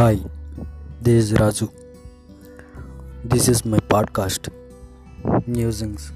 Hi, this is Raju. This is my podcast, Musings.